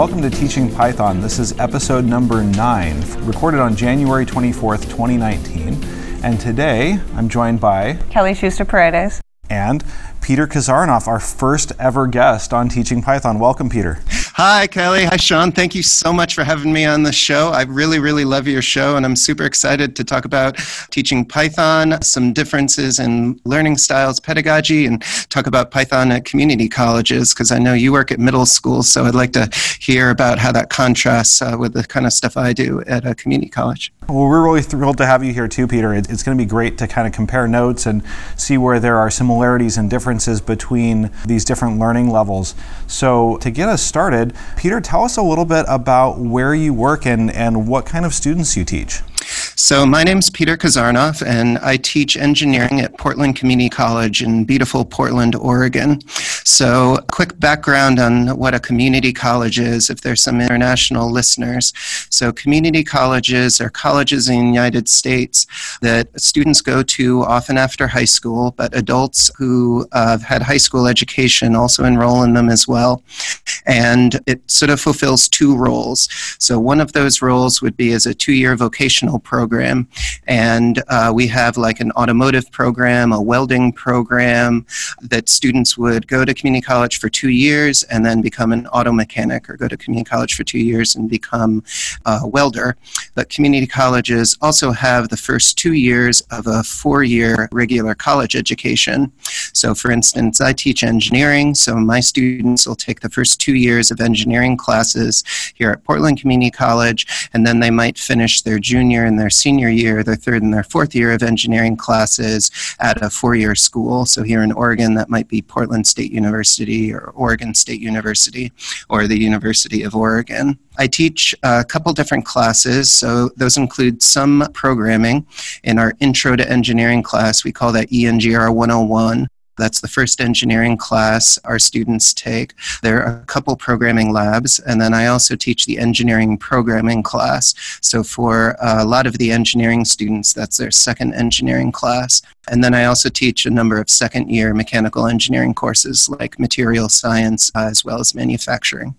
Welcome to Teaching Python. This is episode number nine, recorded on January 24th, 2019. And today I'm joined by Kelly Schuster Paredes and Peter Kazarinoff, our first ever guest on Teaching Python. Welcome, Peter. Hi, Kelly. Hi, Sean. Thank you so much for having me on the show. I really, really love your show, and I'm super excited to talk about teaching Python, some differences in learning styles, pedagogy, and talk about Python at community colleges because I know you work at middle school, so I'd like to hear about how that contrasts uh, with the kind of stuff I do at a community college. Well, we're really thrilled to have you here too, Peter. It's going to be great to kind of compare notes and see where there are similarities and differences between these different learning levels. So, to get us started, Peter, tell us a little bit about where you work and, and what kind of students you teach. So, my name is Peter Kazarinoff, and I teach engineering at Portland Community College in beautiful Portland, Oregon. So, quick background on what a community college is, if there's some international listeners. So, community colleges are colleges in the United States that students go to often after high school, but adults who uh, have had high school education also enroll in them as well. And it sort of fulfills two roles. So, one of those roles would be as a two year vocational program. And uh, we have like an automotive program, a welding program that students would go to community college for two years and then become an auto mechanic or go to community college for two years and become a welder. But community colleges also have the first two years of a four year regular college education. So, for instance, I teach engineering, so my students will take the first two years of engineering classes here at Portland Community College, and then they might finish their junior in their senior year, their third and their fourth year of engineering classes at a four year school. So here in Oregon, that might be Portland State University or Oregon State University or the University of Oregon. I teach a couple different classes. So those include some programming in our Intro to Engineering class. We call that ENGR 101. That's the first engineering class our students take. There are a couple programming labs, and then I also teach the engineering programming class. So for a lot of the engineering students, that's their second engineering class. And then I also teach a number of second year mechanical engineering courses like material science uh, as well as manufacturing.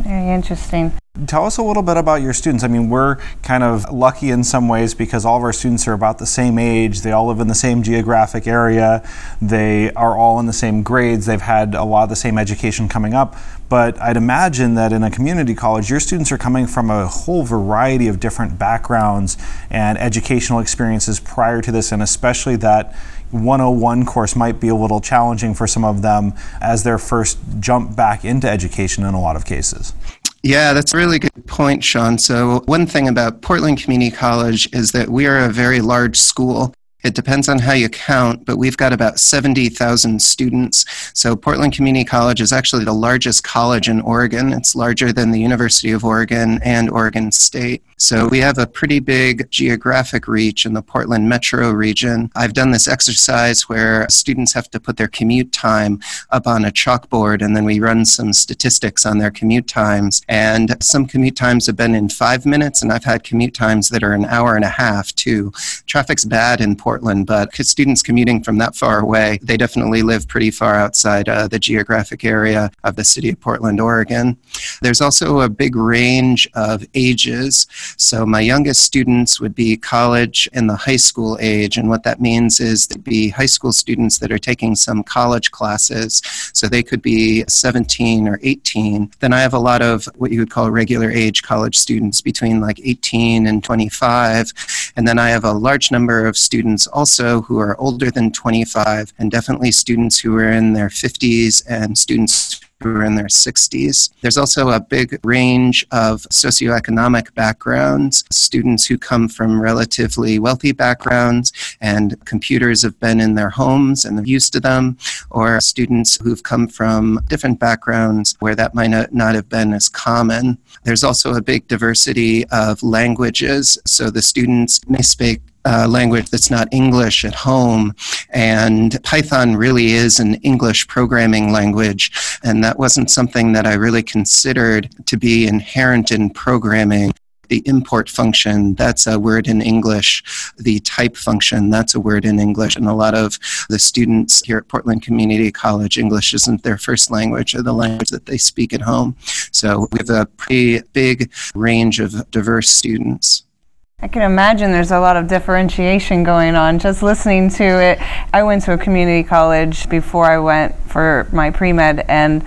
Very interesting. Tell us a little bit about your students. I mean, we're kind of lucky in some ways because all of our students are about the same age. They all live in the same geographic area. They are all in the same grades. They've had a lot of the same education coming up. But I'd imagine that in a community college, your students are coming from a whole variety of different backgrounds and educational experiences prior to this, and especially that 101 course might be a little challenging for some of them as their first jump back into education in a lot of cases. Yeah, that's a really good point, Sean. So, one thing about Portland Community College is that we are a very large school. It depends on how you count, but we've got about 70,000 students. So, Portland Community College is actually the largest college in Oregon. It's larger than the University of Oregon and Oregon State. So, we have a pretty big geographic reach in the Portland metro region. I've done this exercise where students have to put their commute time up on a chalkboard, and then we run some statistics on their commute times. And some commute times have been in five minutes, and I've had commute times that are an hour and a half, too. Traffic's bad in Portland but students commuting from that far away, they definitely live pretty far outside uh, the geographic area of the city of Portland, Oregon. There's also a big range of ages. So my youngest students would be college and the high school age, and what that means is they'd be high school students that are taking some college classes. So they could be 17 or 18. Then I have a lot of what you would call regular age college students between like 18 and 25. And then I have a large number of students also who are older than 25, and definitely students who are in their 50s and students who are in their 60s. There's also a big range of socioeconomic backgrounds, students who come from relatively wealthy backgrounds and computers have been in their homes and they're used to them, or students who've come from different backgrounds where that might not have been as common. There's also a big diversity of languages, so the students may speak uh, language that's not English at home. And Python really is an English programming language. And that wasn't something that I really considered to be inherent in programming The import function, that's a word in English. The type function, that's a word in English. And a lot of the students here at Portland Community College, English isn't their first language or the language that they speak at home. So we have a pretty big range of diverse students. I can imagine there's a lot of differentiation going on just listening to it. I went to a community college before I went for my pre med, and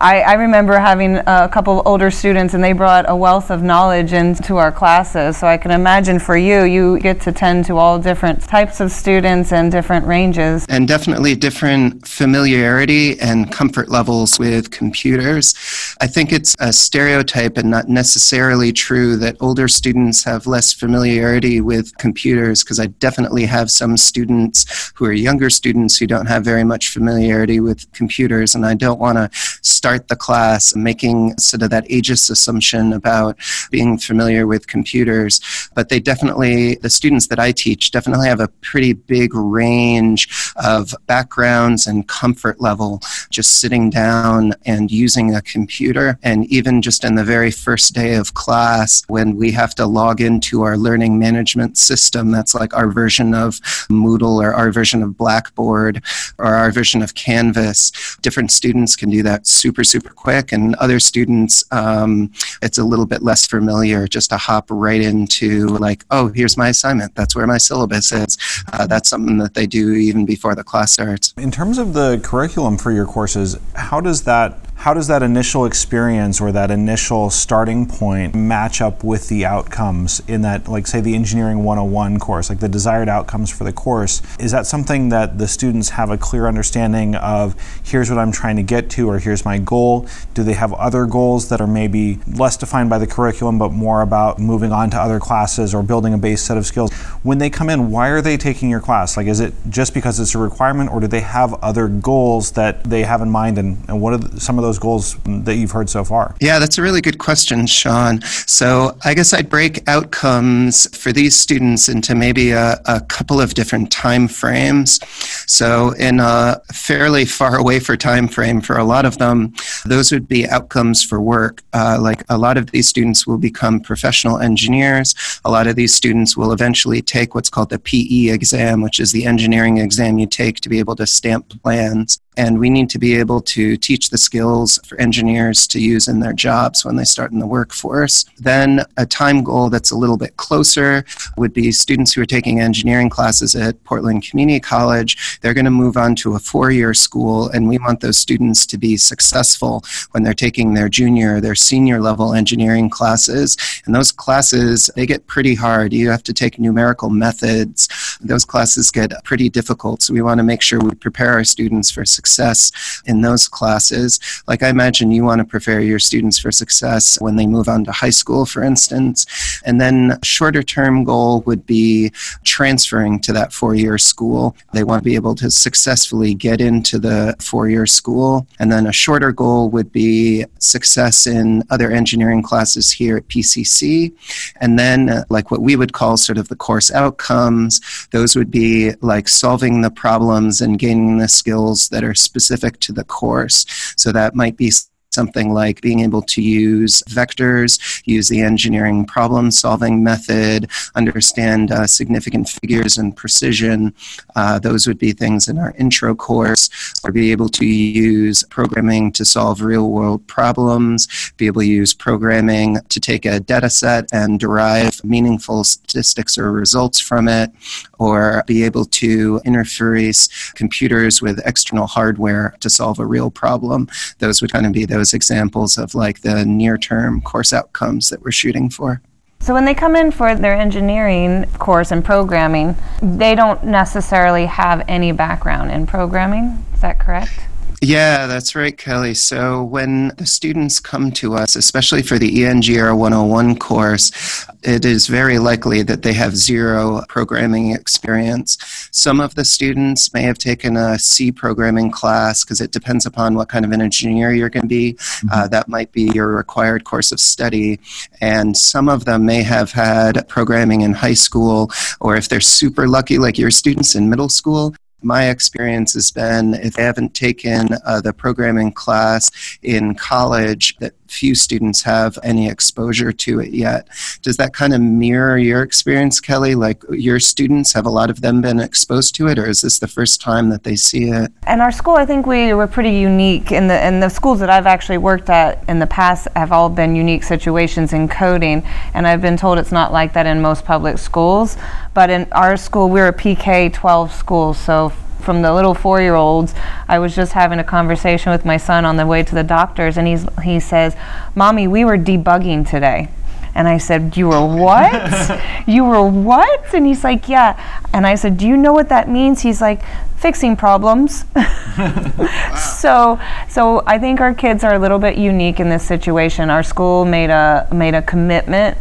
I, I, remember having a couple of older students, and they brought a wealth of knowledge into our classes. So I can imagine for you, you get to tend to all different types of students and different ranges. And definitely different familiarity and comfort levels with computers. I think it's a stereotype and not necessarily true that older students have less familiarity with computers, because I definitely have some students who are younger students who don't have very much familiarity with computers, and I don't want to start start the class making sort of that ageist assumption about being familiar with computers. But they definitely, the students that I teach, definitely have a pretty big range of backgrounds and comfort level just sitting down and using a computer. And even just in the very first day of class, when we have to log into our learning management system, that's like our version of Moodle or our version of Blackboard or our version of Canvas, different students can do that super super, super quick. And other students, um, it's a little bit less familiar just to hop right into, like, oh, here's my assignment. That's where my syllabus is. Uh, that's something that they do even before the class starts. In terms of the curriculum for your courses, how does that how does that initial experience or that initial starting point match up with the outcomes in that, like, say, the Engineering 101 course, like the desired outcomes for the course? Is that something that the students have a clear understanding of here's what I'm trying to get to, or here's my goal? Do they have other goals that are maybe less defined by the curriculum, but more about moving on to other classes or building a base set of skills? When they come in, why are they taking your class? Like, is it just because it's a requirement, or do they have other goals that they have in mind, and, and what are some of those goals that you've heard so far? Yeah, that's a really good question, Sean. So I guess I'd break outcomes for these students into maybe a, a couple of different time frames. So in a fairly far away for time frame for a lot of them, those would be outcomes for work. Uh, like a lot of these students will become professional engineers. A lot of these students will eventually take what's called the PE exam, which is the engineering exam you take to be able to stamp plans and we need to be able to teach the skills for engineers to use in their jobs when they start in the workforce. Then a time goal that's a little bit closer would be students who are taking engineering classes at Portland Community College. They're going to move on to a four year school, and we want those students to be successful when they're taking their junior or their senior level engineering classes. And those classes, they get pretty hard. You have to take numerical methods. Those classes get pretty difficult. So we want to make sure we prepare our students for success success in those classes. Like I imagine you want to prepare your students for success when they move on to high school, for instance. And then shorter term goal would be transferring to that four year school. They want to be able to successfully get into the four year school. And then a shorter goal would be success in other engineering classes here at PCC. And then, uh, like what we would call sort of the course outcomes, those would be like solving the problems and gaining the skills that are specific to the course. So that might be something like being able to use vectors, use the engineering problem solving method, understand uh, significant figures and precision. Uh, those would be things in our intro course, or be able to use programming to solve real world problems, be able to use programming to take a data set and derive meaningful statistics or results from it, or be able to interface computers with external hardware to solve a real problem. Those would kind of be those examples of like the near term course outcomes that we're shooting for. So, when they come in for their engineering course and programming, they don't necessarily have any background in programming. Is that correct? Yeah, that's right, Kelly. So when the students come to us, especially for the ENGR 101 course, it is very likely that they have zero programming experience. Some of the students may have taken a C programming class because it depends upon what kind of an engineer you're going to be. Mm-hmm. Uh, that might be your required course of study. And some of them may have had programming in high school, or if they're super lucky, like your students in middle school, my experience has been if they haven't taken uh, the programming class in college, that few students have any exposure to it yet. Does that kind of mirror your experience, Kelly? Like your students, have a lot of them been exposed to it, or is this the first time that they see it? In our school, I think we were pretty unique. In the in the schools that I've actually worked at in the past have all been unique situations in coding, and I've been told it's not like that in most public schools. But in our school, we're a PK 12 school, so from the little four year olds. I was just having a conversation with my son on the way to the doctor's, and he's, he says, Mommy, we were debugging today. And I said, You were what? you were what? And he's like, Yeah. And I said, Do you know what that means? He's like, Fixing problems. so, so I think our kids are a little bit unique in this situation. Our school made a made a commitment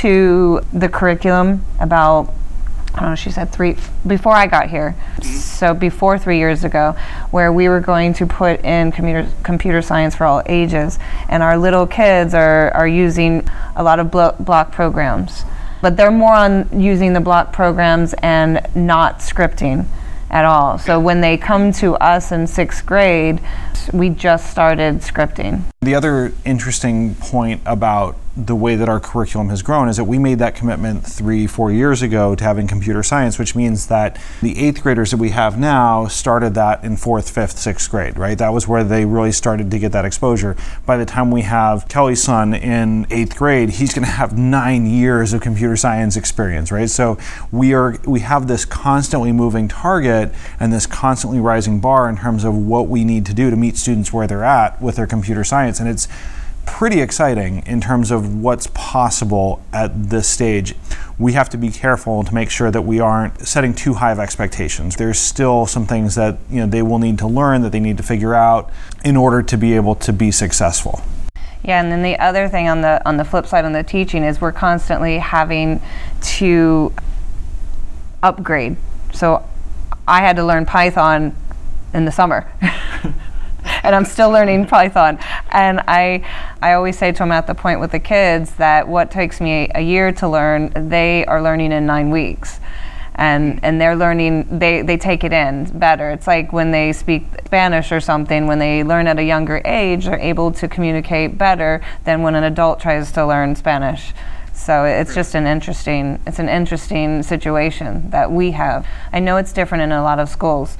to the curriculum about Oh, I don't know, she said three, before I got here, so before three years ago, where we were going to put in computer, computer science for all ages. And our little kids are, are using a lot of blo- block programs. But they're more on using the block programs and not scripting at all. So when they come to us in sixth grade, we just started scripting. The other interesting point about the way that our curriculum has grown is that we made that commitment three, four years ago to having computer science, which means that the eighth graders that we have now started that in fourth, fifth, sixth grade, right? That was where they really started to get that exposure. By the time we have Kelly's son in eighth grade, he's going to have nine years of computer science experience, right? So we are we have this constantly moving target and this constantly rising bar in terms of what we need to do to meet students where they're at with their computer science, and it's pretty exciting in terms of what's possible at this stage. We have to be careful to make sure that we aren't setting too high of expectations. There's still some things that you know they will need to learn that they need to figure out in order to be able to be successful. Yeah, and then the other thing on the on the flip side on the teaching is we're constantly having to upgrade. So I had to learn Python in the summer. and I'm still learning Python. And I, I always say to them at the point with the kids that what takes me a year to learn, they are learning in nine weeks. And, and they're learning, they, they take it in better. It's like when they speak Spanish or something, when they learn at a younger age, they're able to communicate better than when an adult tries to learn Spanish. So it's just an interesting, it's an interesting situation that we have. I know it's different in a lot of schools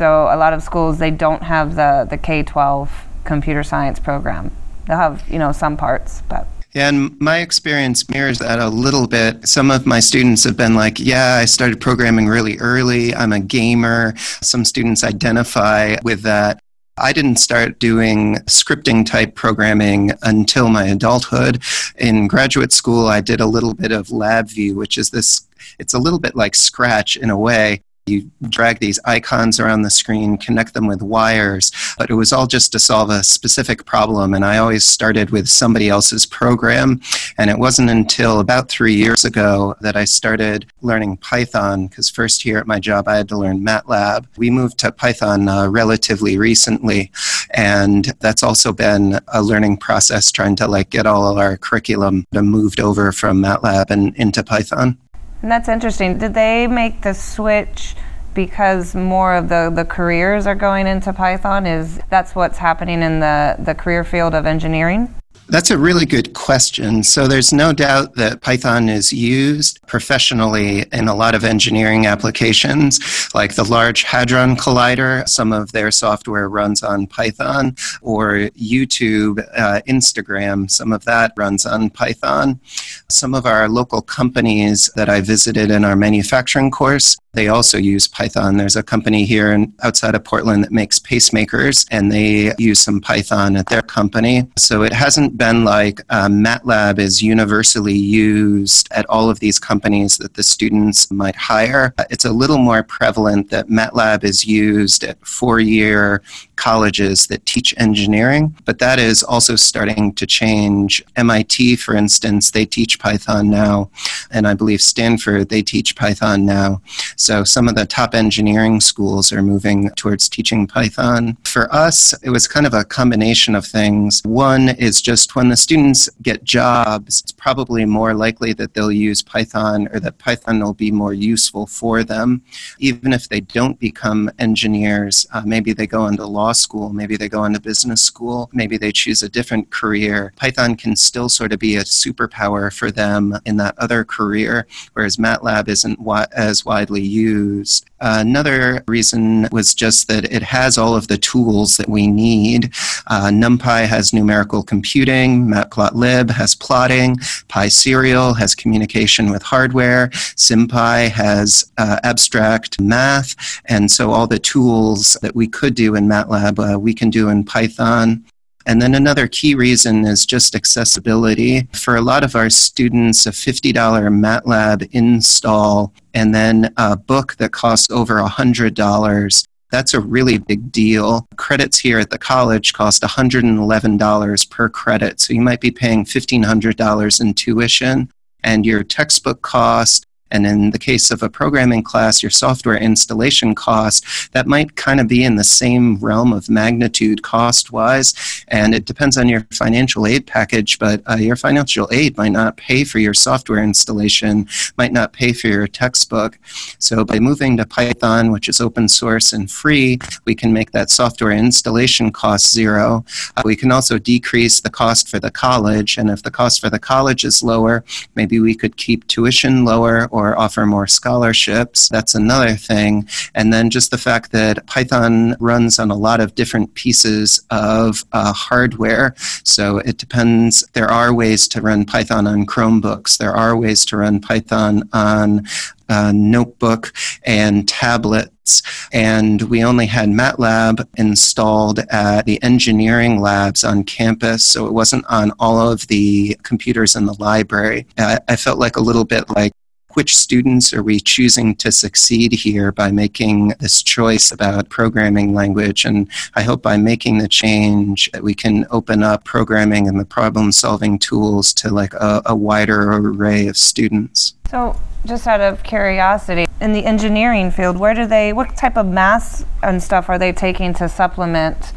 so a lot of schools they don't have the the K-12 computer science program. They'll have you know some parts, but. Yeah, and my experience mirrors that a little bit. Some of my students have been like, Yeah, I started programming really early. I'm a gamer. Some students identify with that. I didn't start doing scripting type programming until my adulthood. In graduate school, I did a little bit of LabVIEW, which is this, it's a little bit like Scratch in a way. You drag these icons around the screen, connect them with wires, but it was all just to solve a specific problem. And I always started with somebody else's program. And it wasn't until about three years ago that I started learning Python, because first here at my job I had to learn MATLAB. We moved to Python uh, relatively recently, and that's also been a learning process trying to like get all of our curriculum moved over from MATLAB and into Python. And that's interesting. Did they make the switch because more of the, the careers are going into Python? Is that's what's happening in the, the career field of engineering? That's a really good question. So, there's no doubt that Python is used professionally in a lot of engineering applications, like the Large Hadron Collider. Some of their software runs on Python, or YouTube, uh, Instagram, some of that runs on Python. Some of our local companies that I visited in our manufacturing course they also use Python. There's a company here in, outside of Portland that makes pacemakers, and they use some Python at their company. So it hasn't been like uh, MATLAB is universally used at all of these companies that the students might hire. It's a little more prevalent that MATLAB is used at four year colleges that teach engineering, but that is also starting to change. MIT, for instance, they teach Python now, and I believe Stanford, they teach Python now. So some of the top engineering schools are moving towards teaching Python. For us, it was kind of a combination of things. One is just when the students get jobs, it's probably more likely that they'll use Python or that Python will be more useful for them. Even if they don't become engineers, uh, maybe they go into law law school, maybe they go into business school, maybe they choose a different career. Python can still sort of be a superpower for them in that other career, whereas MATLAB isn't wi- as widely used. Another reason was just that it has all of the tools that we need. Uh, NumPy has numerical computing, Matplotlib has plotting, PySerial has communication with hardware, SymPy has uh, abstract math, and so all the tools that we could do in MATLAB, uh, we can do in Python. And then another key reason is just accessibility. For a lot of our students, a $50 MATLAB install and then a book that costs over $100 that's a really big deal. Credits here at the college cost $111 per credit, so you might be paying $1,500 in tuition, and your textbook cost and in the case of a programming class, your software installation cost, that might kind of be in the same realm of magnitude cost wise. And it depends on your financial aid package, but uh, your financial aid might not pay for your software installation, might not pay for your textbook. So by moving to Python, which is open source and free, we can make that software installation cost zero. Uh, we can also decrease the cost for the college. And if the cost for the college is lower, maybe we could keep tuition lower or offer more scholarships. That's another thing. And then just the fact that Python runs on a lot of different pieces of uh, hardware. So it depends. There are ways to run Python on Chromebooks, there are ways to run Python on uh, notebook and tablets. And we only had MATLAB installed at the engineering labs on campus, so it wasn't on all of the computers in the library. I, I felt like a little bit like which students are we choosing to succeed here by making this choice about programming language? And I hope by making the change that we can open up programming and the problem solving tools to like a, a wider array of students. So, just out of curiosity, in the engineering field, where do they, what type of math and stuff are they taking to supplement?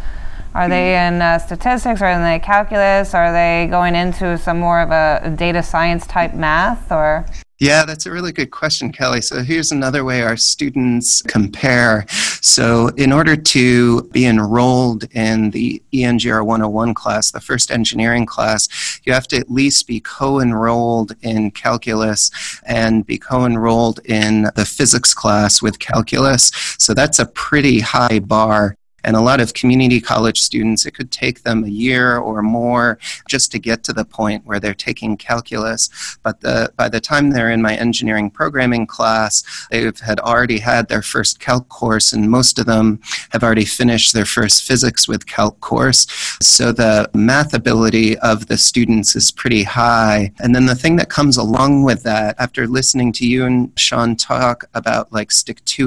Are they in uh, statistics? Are they calculus? Are they going into some more of a data science type math or? Yeah, that's a really good question, Kelly. So here's another way our students compare. So, in order to be enrolled in the ENGR 101 class, the first engineering class, you have to at least be co enrolled in calculus and be co enrolled in the physics class with calculus. So, that's a pretty high bar and a lot of community college students, it could take them a year or more just to get to the point where they're taking calculus. But the, by the time they're in my engineering programming class, they've had already had their first calc course, and most of them have already finished their first physics with calc course. So the math ability of the students is pretty high. And then the thing that comes along with that, after listening to you and Sean talk about like stick to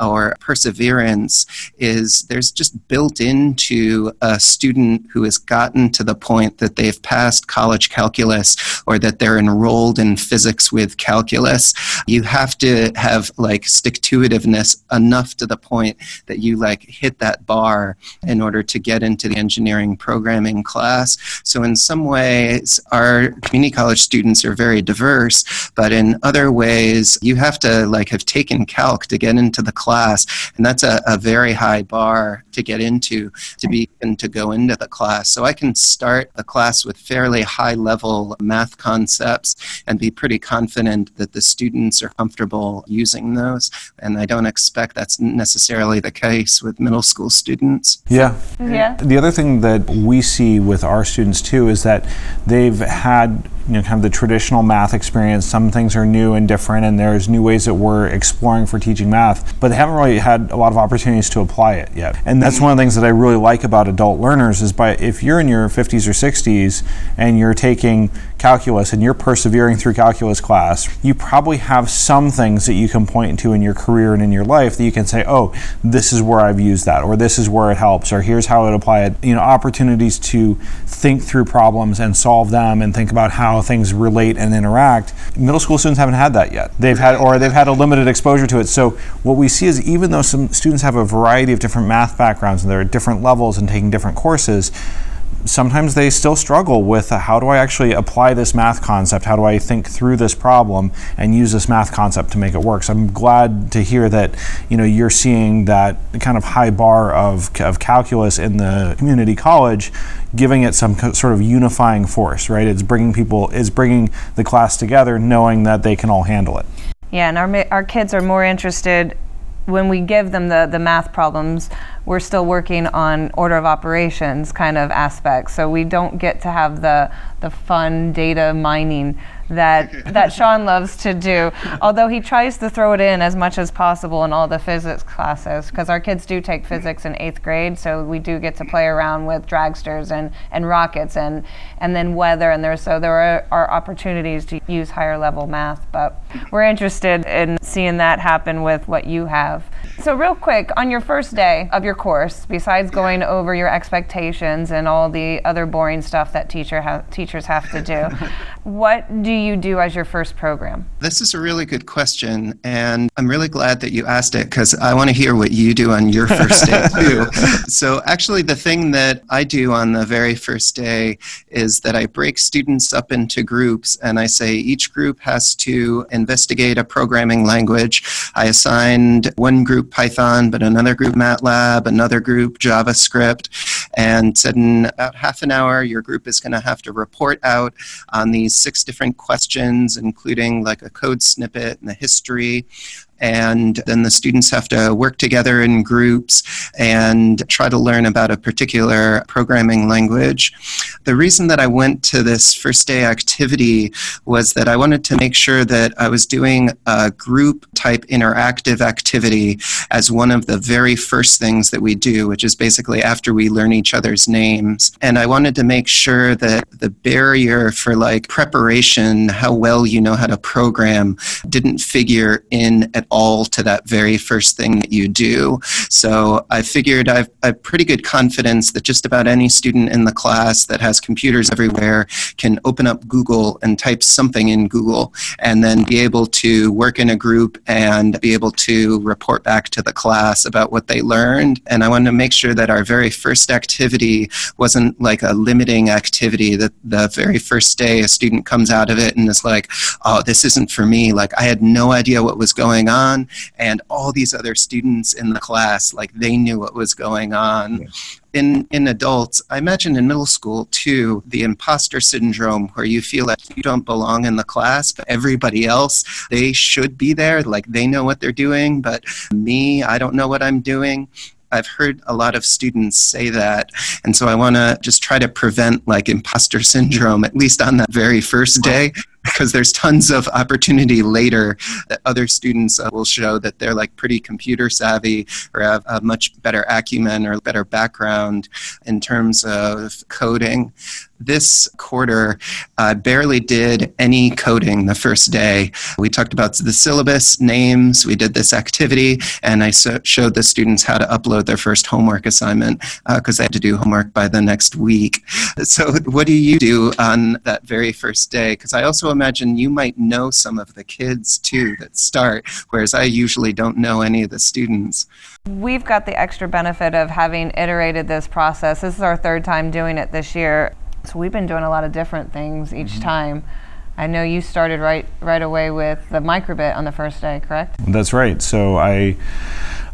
or perseverance, is there's just built into a student who has gotten to the point that they've passed college calculus or that they're enrolled in physics with calculus. You have to have like stick to itiveness enough to the point that you like hit that bar in order to get into the engineering programming class. So in some ways, our community college students are very diverse, but in other ways, you have to like have taken calc to get into the class, and that's a, a very high high bar to get into to be and to go into the class. So I can start the class with fairly high level math concepts and be pretty confident that the students are comfortable using those. And I don't expect that's necessarily the case with middle school students. Yeah. Mm-hmm. Yeah. The other thing that we see with our students too is that they've had you know kind of the traditional math experience. Some things are new and different, and there's new ways that we're exploring for teaching math, but they haven't really had a lot of opportunities to apply it yet. And that's one of the things that I really like about adult learners is by if you're in your 50s or 60s and you're taking calculus and you're persevering through calculus class, you probably have some things that you can point to in your career and in your life that you can say, "Oh, this is where I've used that," or "This is where it helps," or "Here's how it apply it." You know, opportunities to think through problems and solve them and think about how things relate and interact. Middle school students haven't had that yet. They've had or they've had a limited exposure to it. So what we see is even though some students have a variety of different math backgrounds and they're at different levels and taking different courses, sometimes they still struggle with uh, how do I actually apply this math concept? How do I think through this problem and use this math concept to make it work? So I'm glad to hear that you know you're seeing that kind of high bar of, of calculus in the community college, giving it some sort of unifying force, right? It's bringing people, it's bringing the class together, knowing that they can all handle it. Yeah, and our, our kids are more interested when we give them the, the math problems, we're still working on order of operations kind of aspects. So we don't get to have the, the fun data mining that that Sean loves to do. Although he tries to throw it in as much as possible in all the physics classes, because our kids do take physics in eighth grade, so we do get to play around with dragsters and, and rockets and and then weather and there so there are, are opportunities to use higher level math. But we're interested in seeing that happen with what you have. So real quick, on your first day of your course, besides going over your expectations and all the other boring stuff that teacher ha- teachers have to do, what do you do as your first program? This is a really good question, and I'm really glad that you asked it because I want to hear what you do on your first day too. so, actually, the thing that I do on the very first day is that I break students up into groups, and I say each group has to investigate a programming language. I assigned one group Python, but another group MATLAB, another group JavaScript, and in about half an hour, your group is going to have to report out on these six different questions, including like a code snippet and the history and then the students have to work together in groups and try to learn about a particular programming language. The reason that I went to this first day activity was that I wanted to make sure that I was doing a group type interactive activity as one of the very first things that we do, which is basically after we learn each other's names. And I wanted to make sure that the barrier for like preparation, how well you know how to program, didn't figure in at all to that very first thing that you do. So I figured I've, I have pretty good confidence that just about any student in the class that has computers everywhere can open up Google and type something in Google and then be able to work in a group and be able to report back to the class about what they learned. And I wanted to make sure that our very first activity wasn't like a limiting activity, that the very first day a student comes out of it and is like, oh, this isn't for me. Like I had no idea what was going on on and all these other students in the class like they knew what was going on yeah. in in adults i imagine in middle school too the imposter syndrome where you feel like you don't belong in the class but everybody else they should be there like they know what they're doing but me i don't know what i'm doing I've heard a lot of students say that. And so I want to just try to prevent like imposter syndrome, at least on that very first day because there's tons of opportunity later that other students uh, will show that they're like pretty computer savvy or have a much better acumen or better background in terms of coding this quarter uh, barely did any coding the first day. We talked about the syllabus, names, we did this activity, and I so- showed the students how to upload their first homework assignment because uh, they had to do homework by the next week. So, what do you do on that very first day? Because I also imagine you might know some of the kids too that start, whereas I usually don't know any of the students. We've got the extra benefit of having iterated this process. This is our third time doing it this year. So we've been doing a lot of different things each mm-hmm. time. I know you started right right away with the microbit on the first day, correct? That's right. So I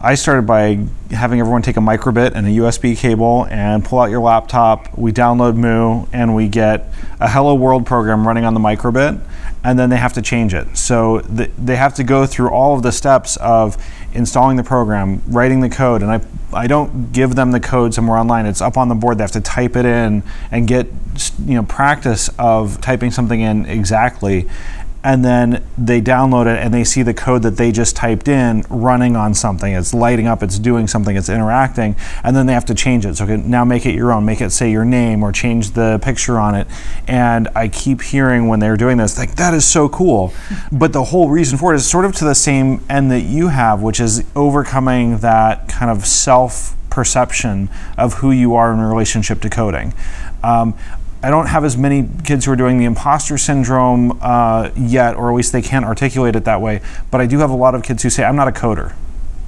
I started by having everyone take a microbit and a USB cable and pull out your laptop. We download Mu and we get a Hello World program running on the microbit, and then they have to change it. So th- they have to go through all of the steps of installing the program, writing the code, and I I don't give them the code somewhere online. It's up on the board. They have to type it in and get you know practice of typing something in exactly and then they download it and they see the code that they just typed in running on something. It's lighting up, it's doing something, it's interacting, and then they have to change it. So now make it your own, make it say your name or change the picture on it. And I keep hearing when they're doing this, like, that is so cool. but the whole reason for it is sort of to the same end that you have, which is overcoming that kind of self perception of who you are in relationship to coding. Um, I don't have as many kids who are doing the imposter syndrome uh, yet, or at least they can't articulate it that way. But I do have a lot of kids who say, I'm not a coder.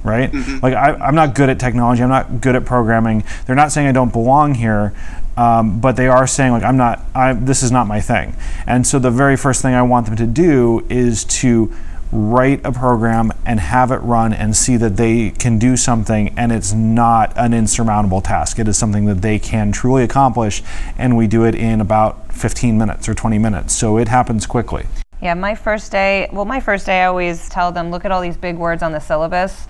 right? Mm-hmm. Like I, am not good at technology. I'm not good at programming. They're not saying I don't belong here, um, but they are saying like I'm not. I, this is not my thing. And so the very first thing I want them to do is to write a program and have it run and see that they can do something and it's not an insurmountable task. It is something that they can truly accomplish, and we do it in about 15 minutes or 20 minutes. So it happens quickly. Yeah, my first day, well, my first day, I always tell them, look at all these big words on the syllabus.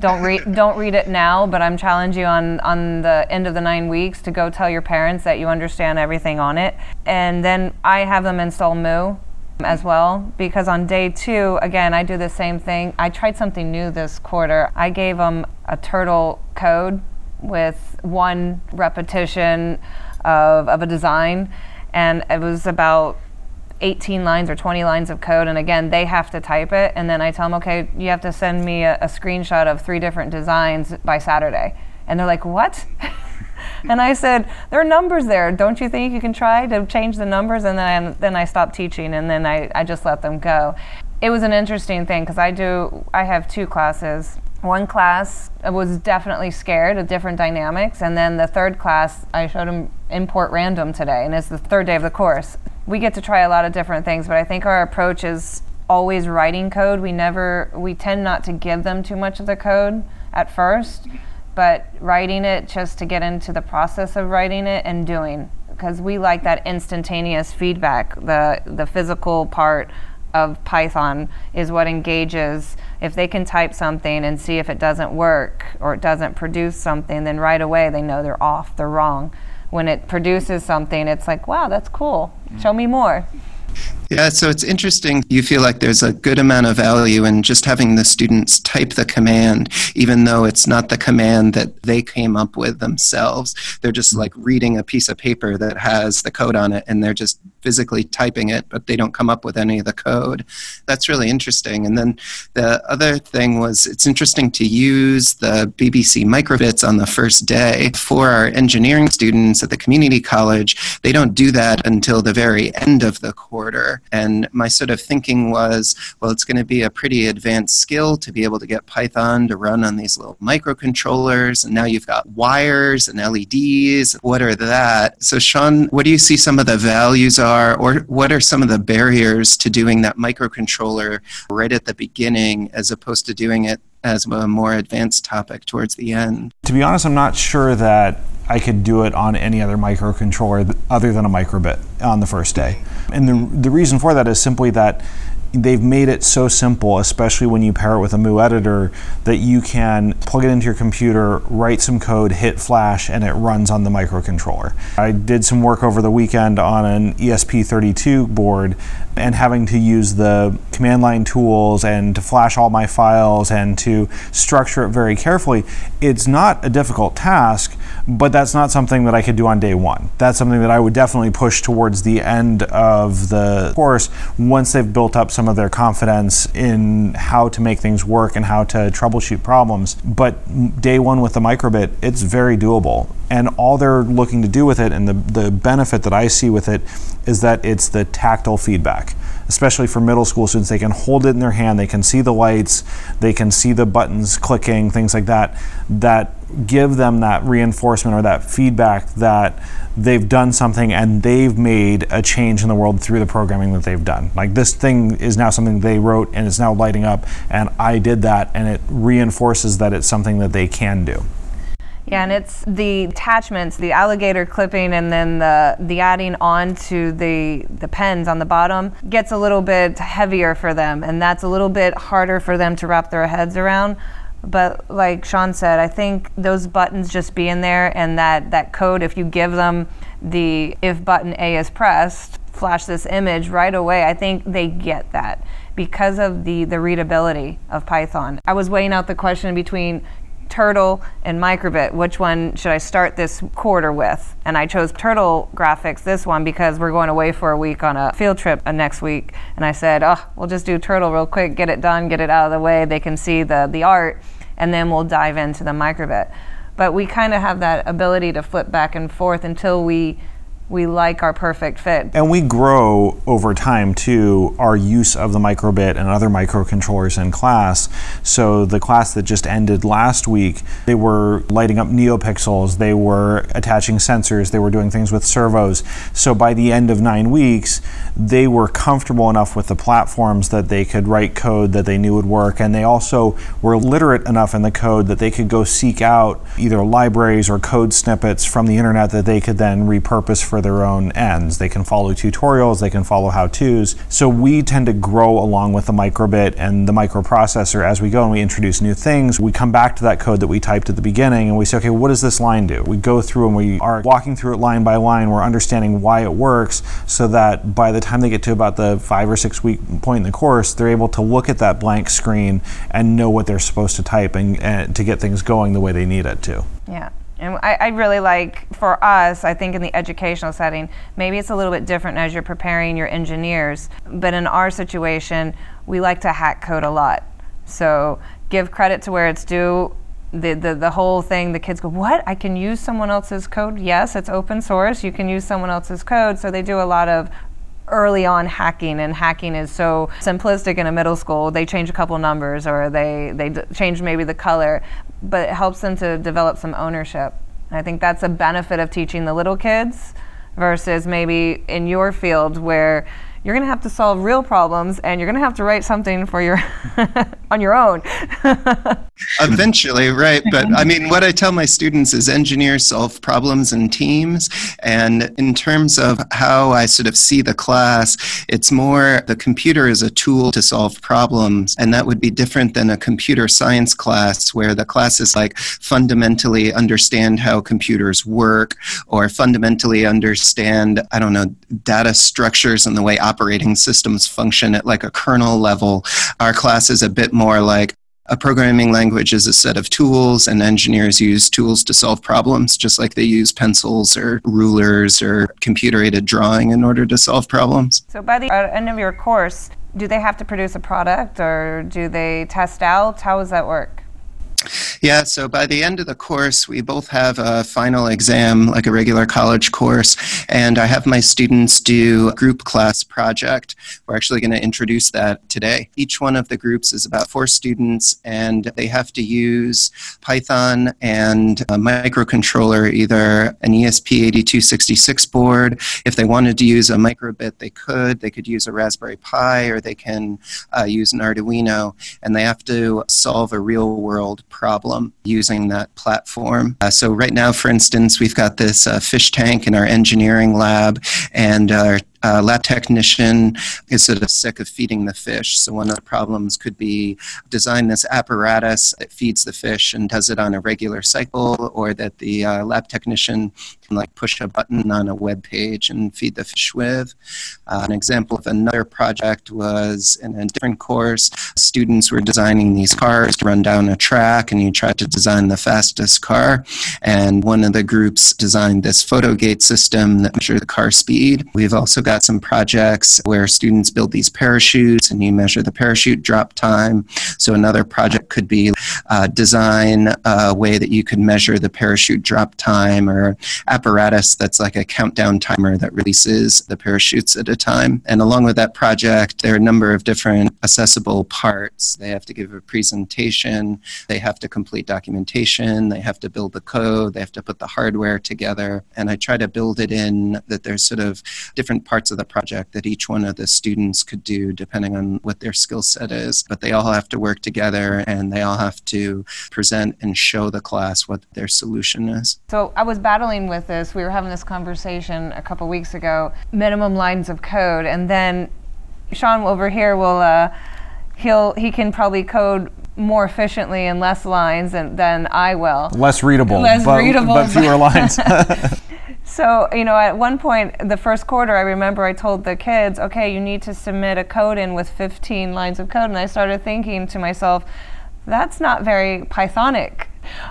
Don't read, don't read it now, but I'm challenging you on, on the end of the nine weeks to go tell your parents that you understand everything on it. And then I have them install Mu as well because on day two again i do the same thing. I tried something new this quarter. I gave them a turtle code with one repetition of, of a design and it was about 18 lines or 20 lines of code and again they have to type it and then i tell them okay you have to send me a, a screenshot of three different designs by saturday. And they're like what and i said there are numbers there. Don't you think you can try to change the numbers? And then, then i stopped teaching and then I, I just let them go. It was an interesting thing because i do i have two classes. One class was definitely scared of different dynamics and then the third class i showed them import random today and it's the third day of the course. We get to try a lot of different things, but I think our approach is always writing code. We never, we tend not to give them too much of the code at first, but writing it just to get into the process of writing it and doing because we like that instantaneous feedback. The the physical part of Python is what engages. If they can type something and see if it doesn't work or it doesn't produce something, then right away they know they're off, they're wrong when it produces something, it's like, wow, that's cool. Show me more. Yeah, so it's interesting. You feel like there's a good amount of value in just having the students type the command, even though it's not the command that they came up with themselves. They're just like reading a piece of paper that has the code on it and they're just physically typing it, but they don't come up with any of the code. That's really interesting. And then the other thing was it's interesting to use the BBC microbits on the first day. For our engineering students at the community college, they don't do that until the very end of the quarter. And my sort of thinking was, well, it's going to be a pretty advanced skill to be able to get Python to run on these little microcontrollers. And now you've got wires and LEDs. What are that? So, Sean, what do you see some of the values are, or what are some of the barriers to doing that microcontroller right at the beginning as opposed to doing it as a more advanced topic towards the end? To be honest, I'm not sure that I could do it on any other microcontroller other than a microbit on the first day. And the, the reason for that is simply that they've made it so simple, especially when you pair it with a Mu editor, that you can plug it into your computer, write some code, hit flash, and it runs on the microcontroller. I did some work over the weekend on an ESP32 board and having to use the command line tools and to flash all my files and to structure it very carefully. It's not a difficult task, but that's not something that I could do on day one. That's something that I would definitely push towards the end of the course once they've built up some of their confidence in how to make things work and how to troubleshoot problems. But day one with the microbit, it's very doable. And all they're looking to do with it and the, the benefit that I see with it is that it's the tactile feedback especially for middle school students. They can hold it in their hand, they can see the lights, they can see the buttons clicking, things like that, that give them that reinforcement or that feedback that they've done something and they've made a change in the world through the programming that they've done. Like this thing is now something they wrote and it's now lighting up, and I did that, and it reinforces that it's something that they can do. Yeah, and it's the attachments, the alligator clipping, and then the the adding on to the the pens on the bottom gets a little bit heavier for them, and that's a little bit harder for them to wrap their heads around. But like Sean said, I think those buttons just being there and that that code, if you give them the if button A is pressed, flash this image right away. I think they get that because of the the readability of Python. I was weighing out the question between Turtle and Microbit. Which one should I start this quarter with? And I chose Turtle Graphics this one because we're going away for a week on a field trip uh, next week. And I said, oh, we'll just do Turtle real quick, get it done, get it out of the way. They can see the, the art, and then we'll dive into the Microbit. But we kind of have that ability to flip back and forth until we we like our perfect fit. And we grow over time too our use of the microbit and other microcontrollers in class. So the class that just ended last week, they were lighting up NeoPixels, they were attaching sensors, they were doing things with servos. So by the end of nine weeks, they were comfortable enough with the platforms that they could write code that they knew would work. And they also were literate enough in the code that they could go seek out either libraries or code snippets from the internet that they could then repurpose for for their own ends. They can follow tutorials, they can follow how to's. So we tend to grow along with the microbit and the microprocessor as we go and we introduce new things. We come back to that code that we typed at the beginning and we say, okay, what does this line do? We go through and we are walking through it line by line. We're understanding why it works so that by the time they get to about the five or six week point in the course, they're able to look at that blank screen and know what they're supposed to type and, and to get things going the way they need it to. Yeah. And I, I, really like, for us, I think in the educational setting, maybe it's a little bit different as you're preparing your engineers. But in our situation, we like to hack code a lot. So give credit to where it's due. The, the, the whole thing, the kids go, What? I can use someone else's code? Yes, it's open source. You can use someone else's code. So they do a lot of early on hacking and hacking is so simplistic in a middle school. They change a couple numbers or they they d- change maybe the color but it helps them to develop some ownership. I think that's a benefit of teaching the little kids versus maybe in your field where you're going to have to solve real problems and you're going to have to write something for your on your own. Eventually right but i mean what i tell my students is engineers solve problems in teams and in terms of how i sort of see the class it's more the computer is a tool to solve problems and that would be different than a computer science class where the class is like fundamentally understand how computers work or fundamentally understand i don't know data structures and the way operating systems function at like a kernel level. Our class is a bit more like a programming language is a set of tools, and engineers use tools to solve problems, just like they use pencils or rulers or computer aided drawing in order to solve problems. So, by the uh, end of your course, do they have to produce a product or do they test out? How does that work? Yeah, so by the end of the course, we both have a final exam, like a regular college course, and I have my students do a group class project. We're actually going to introduce that today. Each one of the groups is about four students, and they have to use Python and a microcontroller, either an ESP8266 board. If they wanted to use a microbit, they could. They could use a Raspberry Pi, or they can uh, use an Arduino, and they have to solve a real world problem using that platform. Uh, so, right now, for instance, we've got this uh, fish tank in our engineering lab, and our uh, lab technician is sort of sick of feeding the fish. So one of the problems could be design this apparatus that feeds the fish and does it on a regular cycle, or that the uh, lab technician can like push a button on a web page and feed the fish with. Uh, an example of another project was in a different course, students were designing these cars to run down a track, and you tried to design the fastest car. And one of the groups designed this photo gate system that measured the car speed. We've also got some projects where students build these parachutes and you measure the parachute drop time. So another project could be uh, design a way that you could measure the parachute drop time or apparatus that's like a countdown timer that releases the parachutes at a time. And along with that project, there are a number of different accessible parts. They have to give a presentation, they have to complete documentation, they have to build the code, they have to put the hardware together. And I try to build it in that there's sort of different parts parts of the project that each one of the students could do depending on what their skill set is. But they all have to work together and they all have to present and show the class what their solution is. So I was battling with this. We were having this conversation a couple weeks ago minimum lines of code. And then Sean over here will. Uh, he'll he can probably code more efficiently and less lines than, than I will. Less readable, less but, readable, but fewer lines. So, you know, at one point, the first quarter, I remember I told the kids, okay, you need to submit a code in with 15 lines of code. And I started thinking to myself, that's not very Pythonic.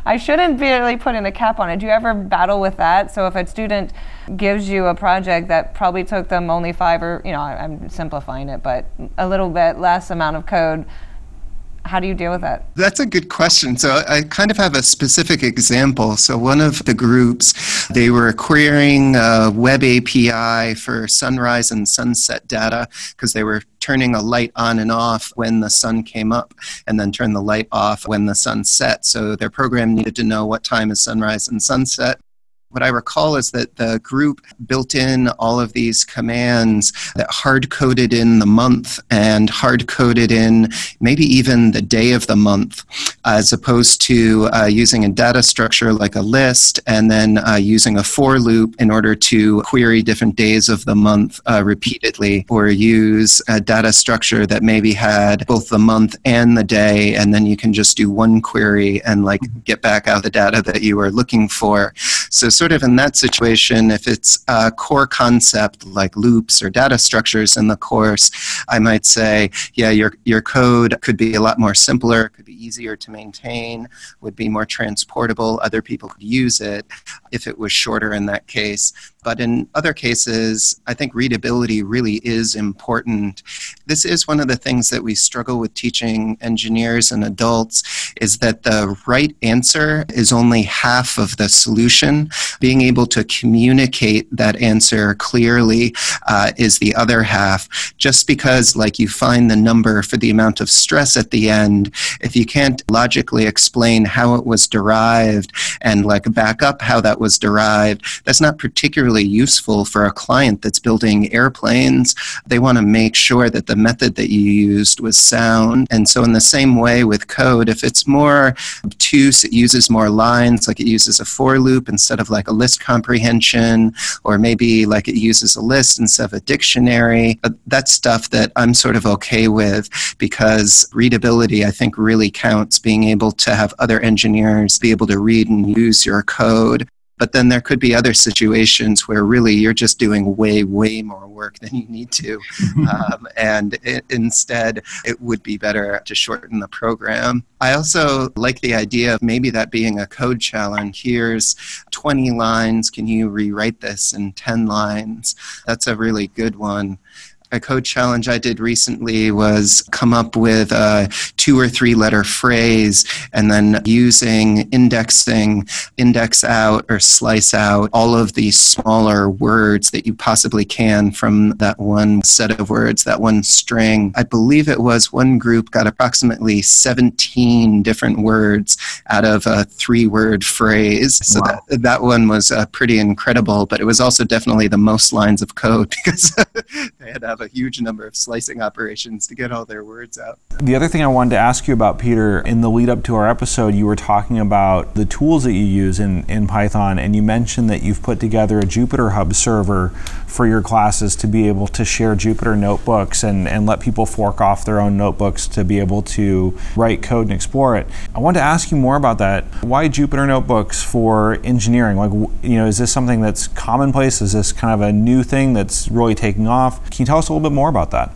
I shouldn't really put in a cap on it. Do you ever battle with that? So if a student gives you a project that probably took them only five or, you know, I'm simplifying it, but a little bit less amount of code, how do you deal with that? That's a good question. So I kind of have a specific example. So one of the groups They were querying uh, a web API for sunrise and sunset data because they were turning a light on and off when the sun came up and then turn the light off when the sun set. So their program needed to know what time is sunrise and sunset. What I recall is that the group built in all of these commands that hard coded in the month and hard coded in maybe even the day of the month, as opposed to uh, using a data structure like a list and then uh, using a for loop in order to query different days of the month uh, repeatedly, or use a data structure that maybe had both the month and the day, and then you can just do one query and like get back out the data that you were looking for. So sort of in that situation, if it's a core concept like loops or data structures in the course, I might say, yeah, your, your code could be a lot more simpler, could be easier to maintain, would be more transportable, other people could use it if it was shorter in that case. But in other cases, I think readability really is important. This is one of the things that we struggle with teaching engineers and adults is that the right answer is only half of the solution. Being able to communicate that answer clearly uh, is the other half. Just because, like, you find the number for the amount of stress at the end, if you can't logically explain how it was derived and, like, back up how that was derived, that's not particularly useful for a client that's building airplanes. They want to make sure that the method that you used was sound. And so, in the same way with code, if it's more obtuse, it uses more lines, like it uses a for loop instead of like a list comprehension, or maybe like it uses a list instead of a dictionary. That's stuff that I'm sort of okay with because readability, I think, really counts. Being able to have other engineers be able to read and use your code but then there could be other situations where really you're just doing way, way more work than you need to. um, and it, instead, it would be better to shorten the program. I also like the idea of maybe that being a code challenge. Here's 20 lines. Can you rewrite this in 10 lines? That's a really good one a code challenge I did recently was come up with a two or three letter phrase and then using indexing, index out or slice out all of the smaller words that you possibly can from that one set of words, that one string. I believe it was one group got approximately 17 different words out of a three word phrase. So wow. that, that one was uh, pretty incredible, but it was also definitely the most lines of code because they had have a huge number of slicing operations to get all their words out. The other thing I wanted to ask you about, Peter, in the lead up to our episode, you were talking about the tools that you use in, in Python, and you mentioned that you've put together a Jupyter Hub server for your classes to be able to share Jupyter notebooks and, and let people fork off their own notebooks to be able to write code and explore it. I wanted to ask you more about that. Why Jupyter notebooks for engineering? Like, you know, is this something that's commonplace? Is this kind of a new thing that's really taking off? Can you tell us a little bit more about that?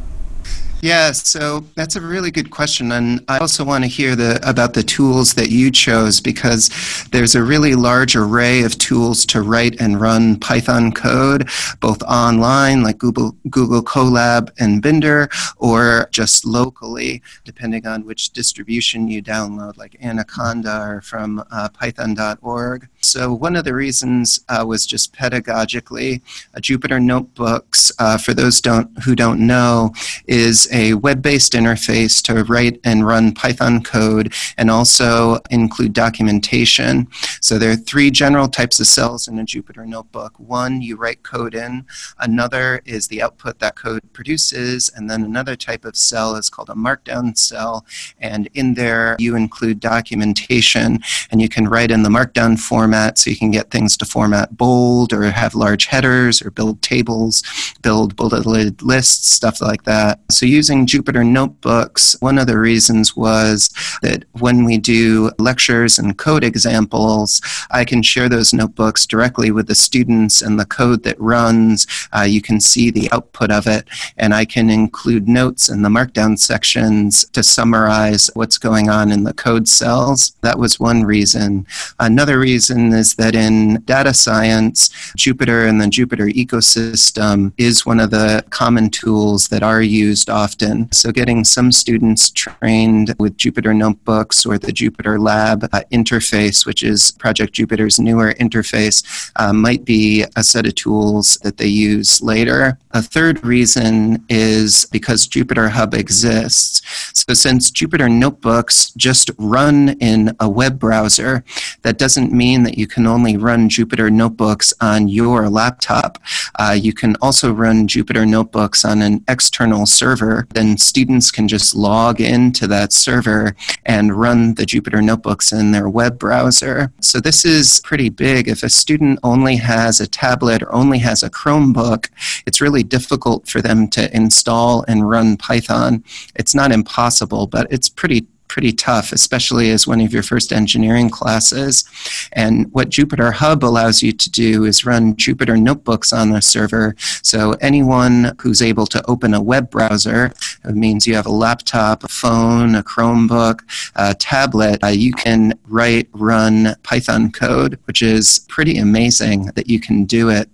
Yeah, so that's a really good question. And I also want to hear the, about the tools that you chose because there's a really large array of tools to write and run Python code, both online, like Google, Google Colab and Binder, or just locally, depending on which distribution you download, like Anaconda or from uh, python.org. So, one of the reasons uh, was just pedagogically. Uh, Jupyter Notebooks, uh, for those don't, who don't know, is a web based interface to write and run Python code and also include documentation. So there are three general types of cells in a Jupyter notebook. One, you write code in, another is the output that code produces, and then another type of cell is called a markdown cell. And in there, you include documentation, and you can write in the markdown format so you can get things to format bold or have large headers or build tables, build bulleted lists, stuff like that. So using Jupyter Notebooks, one of the reasons was that when we do lectures and code examples, I can share those notebooks directly with the students and the code that runs. Uh, you can see the output of it, and I can include notes in the markdown sections to summarize what's going on in the code cells. That was one reason. Another reason is that in data science, Jupyter and the Jupyter ecosystem is one of the common tools that are used often. So, getting some students trained with Jupyter notebooks or the Jupyter Lab uh, interface, which is Project Jupyter's newer interface, uh, might be a set of tools that they use later. A third reason is because Jupyter Hub exists. So, since Jupyter notebooks just run in a web browser, that doesn't mean that you can only run Jupyter notebooks on your laptop. Uh, you can also run Jupyter notebooks on an external server. Then students can just log into that server and run the Jupyter notebooks in their web browser. So, this is pretty big. If a student only has a tablet or only has a Chromebook, it's really difficult for them to install and run Python. It's not impossible, but it's pretty pretty tough, especially as one of your first engineering classes. And what Jupyter Hub allows you to do is run Jupyter notebooks on the server. So anyone who's able to open a web browser, it means you have a laptop, a phone, a Chromebook, a tablet, uh, you can write, run Python code, which is pretty amazing that you can do it.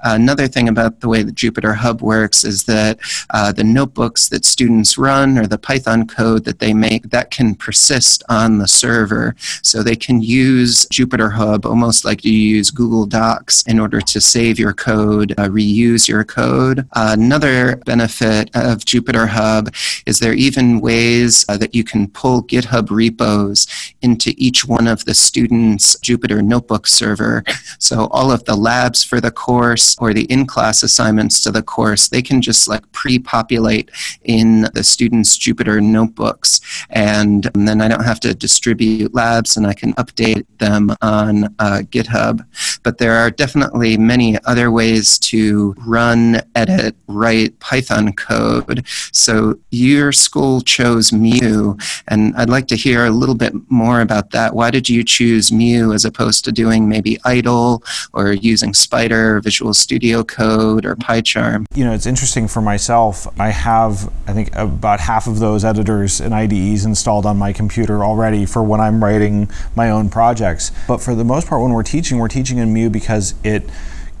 Another thing about the way the Jupyter Hub works is that uh, the notebooks that students run or the Python code that they make, that can persist on the server. So they can use Jupyter Hub almost like you use Google Docs in order to save your code, uh, reuse your code. Uh, another benefit of Jupyter Hub is there are even ways uh, that you can pull GitHub repos into each one of the students' Jupyter Notebook server. So all of the labs for the course or the in-class assignments to the course, they can just like pre-populate in the students' Jupyter notebooks. And, and then I don't have to distribute labs and I can update them on uh, GitHub. But there are definitely many other ways to run, edit, write Python code. So your school chose Mu, and I'd like to hear a little bit more about that. Why did you choose Mu as opposed to doing maybe IDLE or using Visual Studio Code, or PyCharm? You know, it's interesting for myself. I have, I think, about half of those editors and IDEs installed on my computer already for when I'm writing my own projects. But for the most part, when we're teaching, we're teaching in Mu because it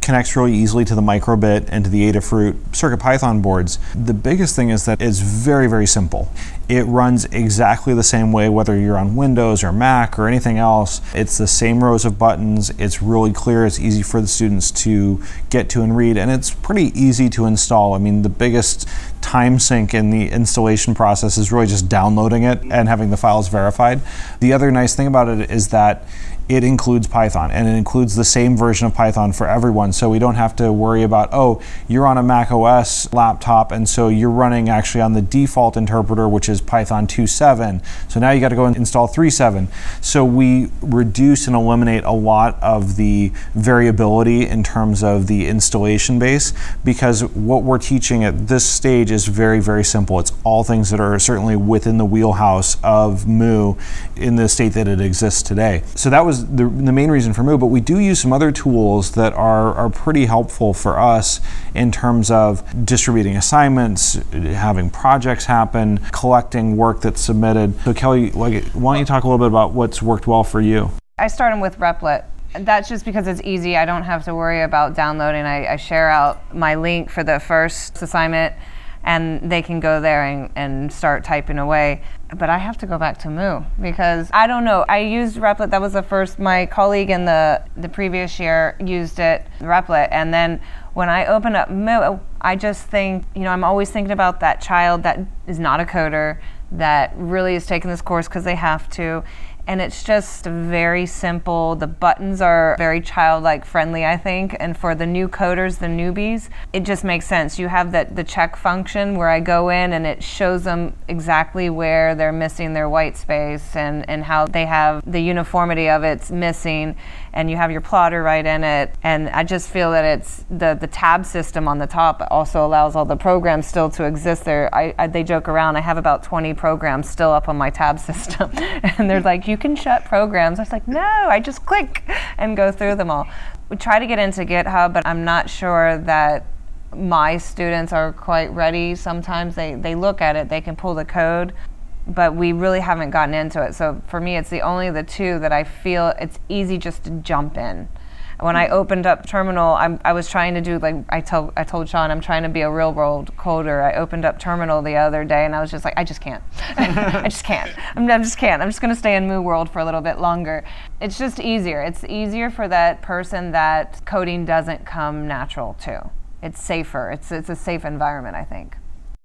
connects really easily to the microbit and to the Adafruit CircuitPython boards. The biggest thing is that it's very, very simple. It runs exactly the same way whether you're on Windows or Mac or anything else. It's the same rows of buttons. It's really clear. It's easy for the students to get to and read, and it's pretty easy to install. I mean, the biggest time sink in the installation process is really just downloading it and having the files verified. The other nice thing about it is that it includes Python and it includes the same version of Python for everyone. So we don't have to worry about, oh, you're on a Mac OS laptop and so you're running actually on the default interpreter, which is Python 2.7. So now you got to go and install 3.7. So we reduce and eliminate a lot of the variability in terms of the installation base because what we're teaching at this stage is very, very simple. It's all things that are certainly within the wheelhouse of Mu in the state that it exists today. So that was the, the main reason for Mu, but we do use some other tools that are, are pretty helpful for us in terms of distributing assignments, having projects happen, collecting work that's submitted. So Kelly, like, why don't you talk a little bit about what's worked well for you? I start them with Replit. That's just because it's easy. I don't have to worry about downloading. I, I share out my link for the first assignment and they can go there and, and start typing away. But I have to go back to Mu because I don't know. I used Replit. That was the first. My colleague in the the previous year used it, Replit, and then when I open up Mu, I just think, you know, I'm always thinking about that child that is not a coder that really is taking this course because they have to and it's just very simple. The buttons are very childlike friendly, I think, and for the new coders, the newbies, it just makes sense. You have that the check function where I go in and it shows them exactly where they're missing their white space and, and how they have the uniformity of it's missing and you have your plotter right in it. And I just feel that it's the, the tab system on the top also allows all the programs still to exist there. I, I they joke around, I have about 20 programs still up on my tab system. and they're like, you can shut programs. I was like, no, I just click and go through them all. We try to get into GitHub, but I'm not sure that my students are quite ready. Sometimes they, they look at it, they can pull the code, but we really haven't gotten into it. So for me, it's the only the two that I feel it's easy just to jump in. When I opened up Terminal, I'm, i was trying to do like I told I told Sean I'm trying to be a real world coder. I opened up Terminal the other day and I was just like I just can't, I just can't. I'm, I just can't. I'm just to stay in Mu World for a little bit longer. It's just easier. It's easier for that person that coding doesn't come natural to. It's safer. It's it's a safe environment. I think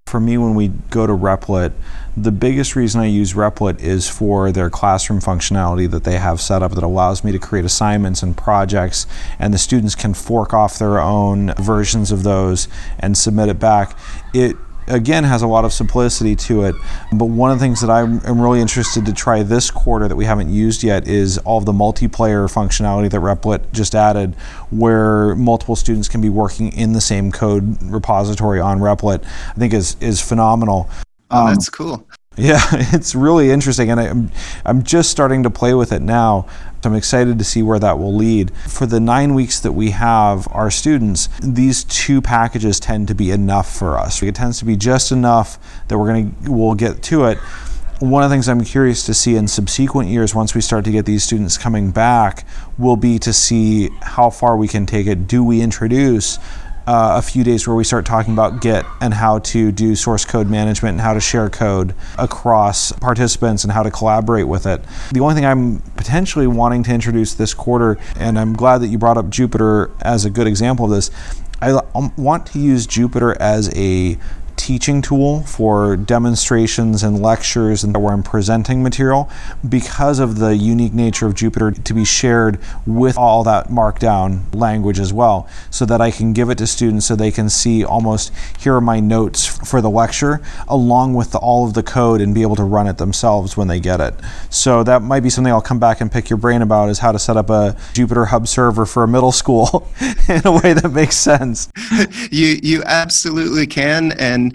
for me when we go to Replit, the biggest reason I use Replit is for their classroom functionality that they have set up that allows me to create assignments and projects, and the students can fork off their own versions of those and submit it back. It again has a lot of simplicity to it. But one of the things that I'm, I'm, really interested to try this quarter that we haven't used yet is all of the multiplayer functionality that Replit just added, where multiple students can be working in the same code repository on Replit. I think is is phenomenal. Oh, that's um, cool. Yeah, it's really interesting, and I, I'm just starting to play with it now. I'm excited to see where that will lead. For the nine weeks that we have our students, these two packages tend to be enough for us. It tends to be just enough that we're going to we'll get to it. One of the things I'm curious to see in subsequent years, once we start to get these students coming back, will be to see how far we can take it. Do we introduce uh, a few days where we start talking about Git and how to do source code management and how to share code across participants and how to collaborate with it. The only thing I'm potentially wanting to introduce this quarter, and I'm glad that you brought up Jupyter as a good example of this, I want to use Jupyter as a teaching tool for demonstrations and lectures and where I'm presenting material because of the unique nature of Jupyter to be shared with all that markdown language as well so that I can give it to students so they can see almost here are my notes for the lecture along with the, all of the code and be able to run it themselves when they get it. So that might be something I'll come back and pick your brain about is how to set up a Jupyter Hub server for a middle school in a way that makes sense. you you absolutely can and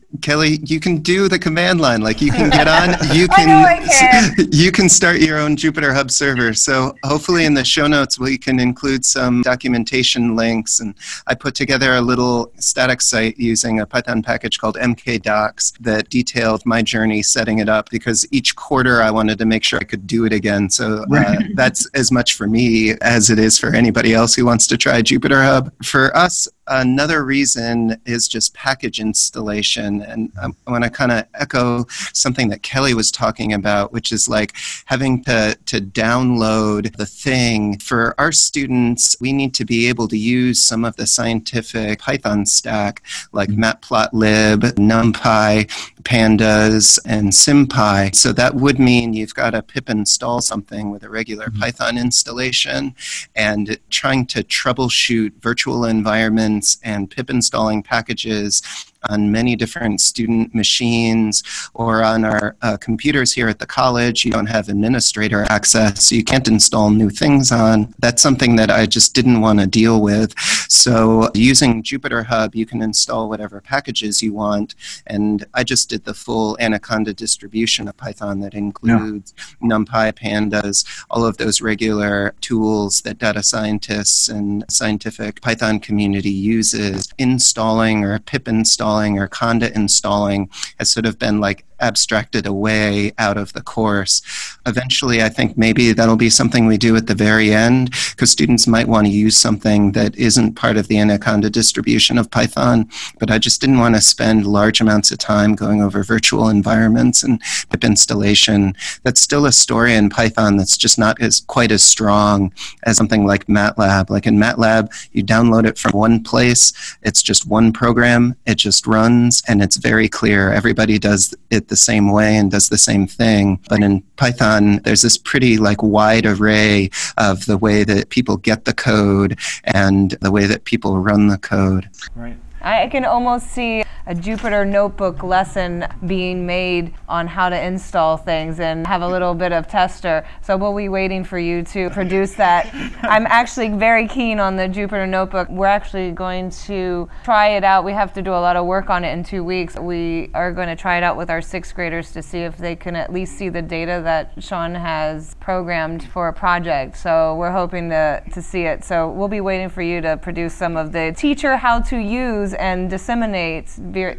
Kelly, you can do the command line. Like you can get on, you can, I can. you can start your own Jupyter Hub server. So hopefully in the show notes we can include some documentation links. And I put together a little static site using a Python package called mkdocs that detailed my journey setting it up because each quarter I wanted to make sure I could do it again. So uh, that's as much for me as it is for anybody else who wants to try Jupyter Hub. For us, another reason is just package installation. And um, I want to kind of echo something that Kelly was talking about, which is like having to, to download the thing. For our students, we need to be able to use some of the scientific Python stack like matplotlib, numpy, pandas, and sympy. So that would mean you've got to pip install something with a regular mm-hmm. Python installation and trying to troubleshoot virtual environments and pip installing packages on many different student machines or on our uh, computers here at the college. You don't have administrator access, so you can't install new things on. That's something that I just didn't want to deal with. So using Jupyter Hub, you can install whatever packages you want. And I just did the full Anaconda distribution of Python that includes yeah. NumPy, Pandas, all of those regular tools that data scientists and scientific Python community uses. Installing or pip installing installing or conda installing has sort of been like abstracted away out of the course. Eventually, I think maybe that'll be something we do at the very end because students might want to use something that isn't part of the Anaconda distribution of Python. But I just didn't want to spend large amounts of time going over virtual environments and pip installation. That's still a story in Python that's just not as quite as strong as something like MATLAB. Like in MATLAB, you download it from one place, it's just one program, it just just runs and it's very clear. Everybody does it the same way and does the same thing. But in Python, there's this pretty like wide array of the way that people get the code and the way that people run the code. Right. I can almost see a Jupyter notebook lesson being made on how to install things and have a little bit of tester. So we'll be waiting for you to produce that. I'm actually very keen on the Jupyter notebook. We're actually going to try it out. We have to do a lot of work on it in two weeks. We are going to try it out with our sixth graders to see if they can at least see the data that Sean has programmed for a project. So we're hoping to, to see it. So we'll be waiting for you to produce some of the teacher how to use and disseminate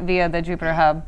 via, the Jupyter Hub.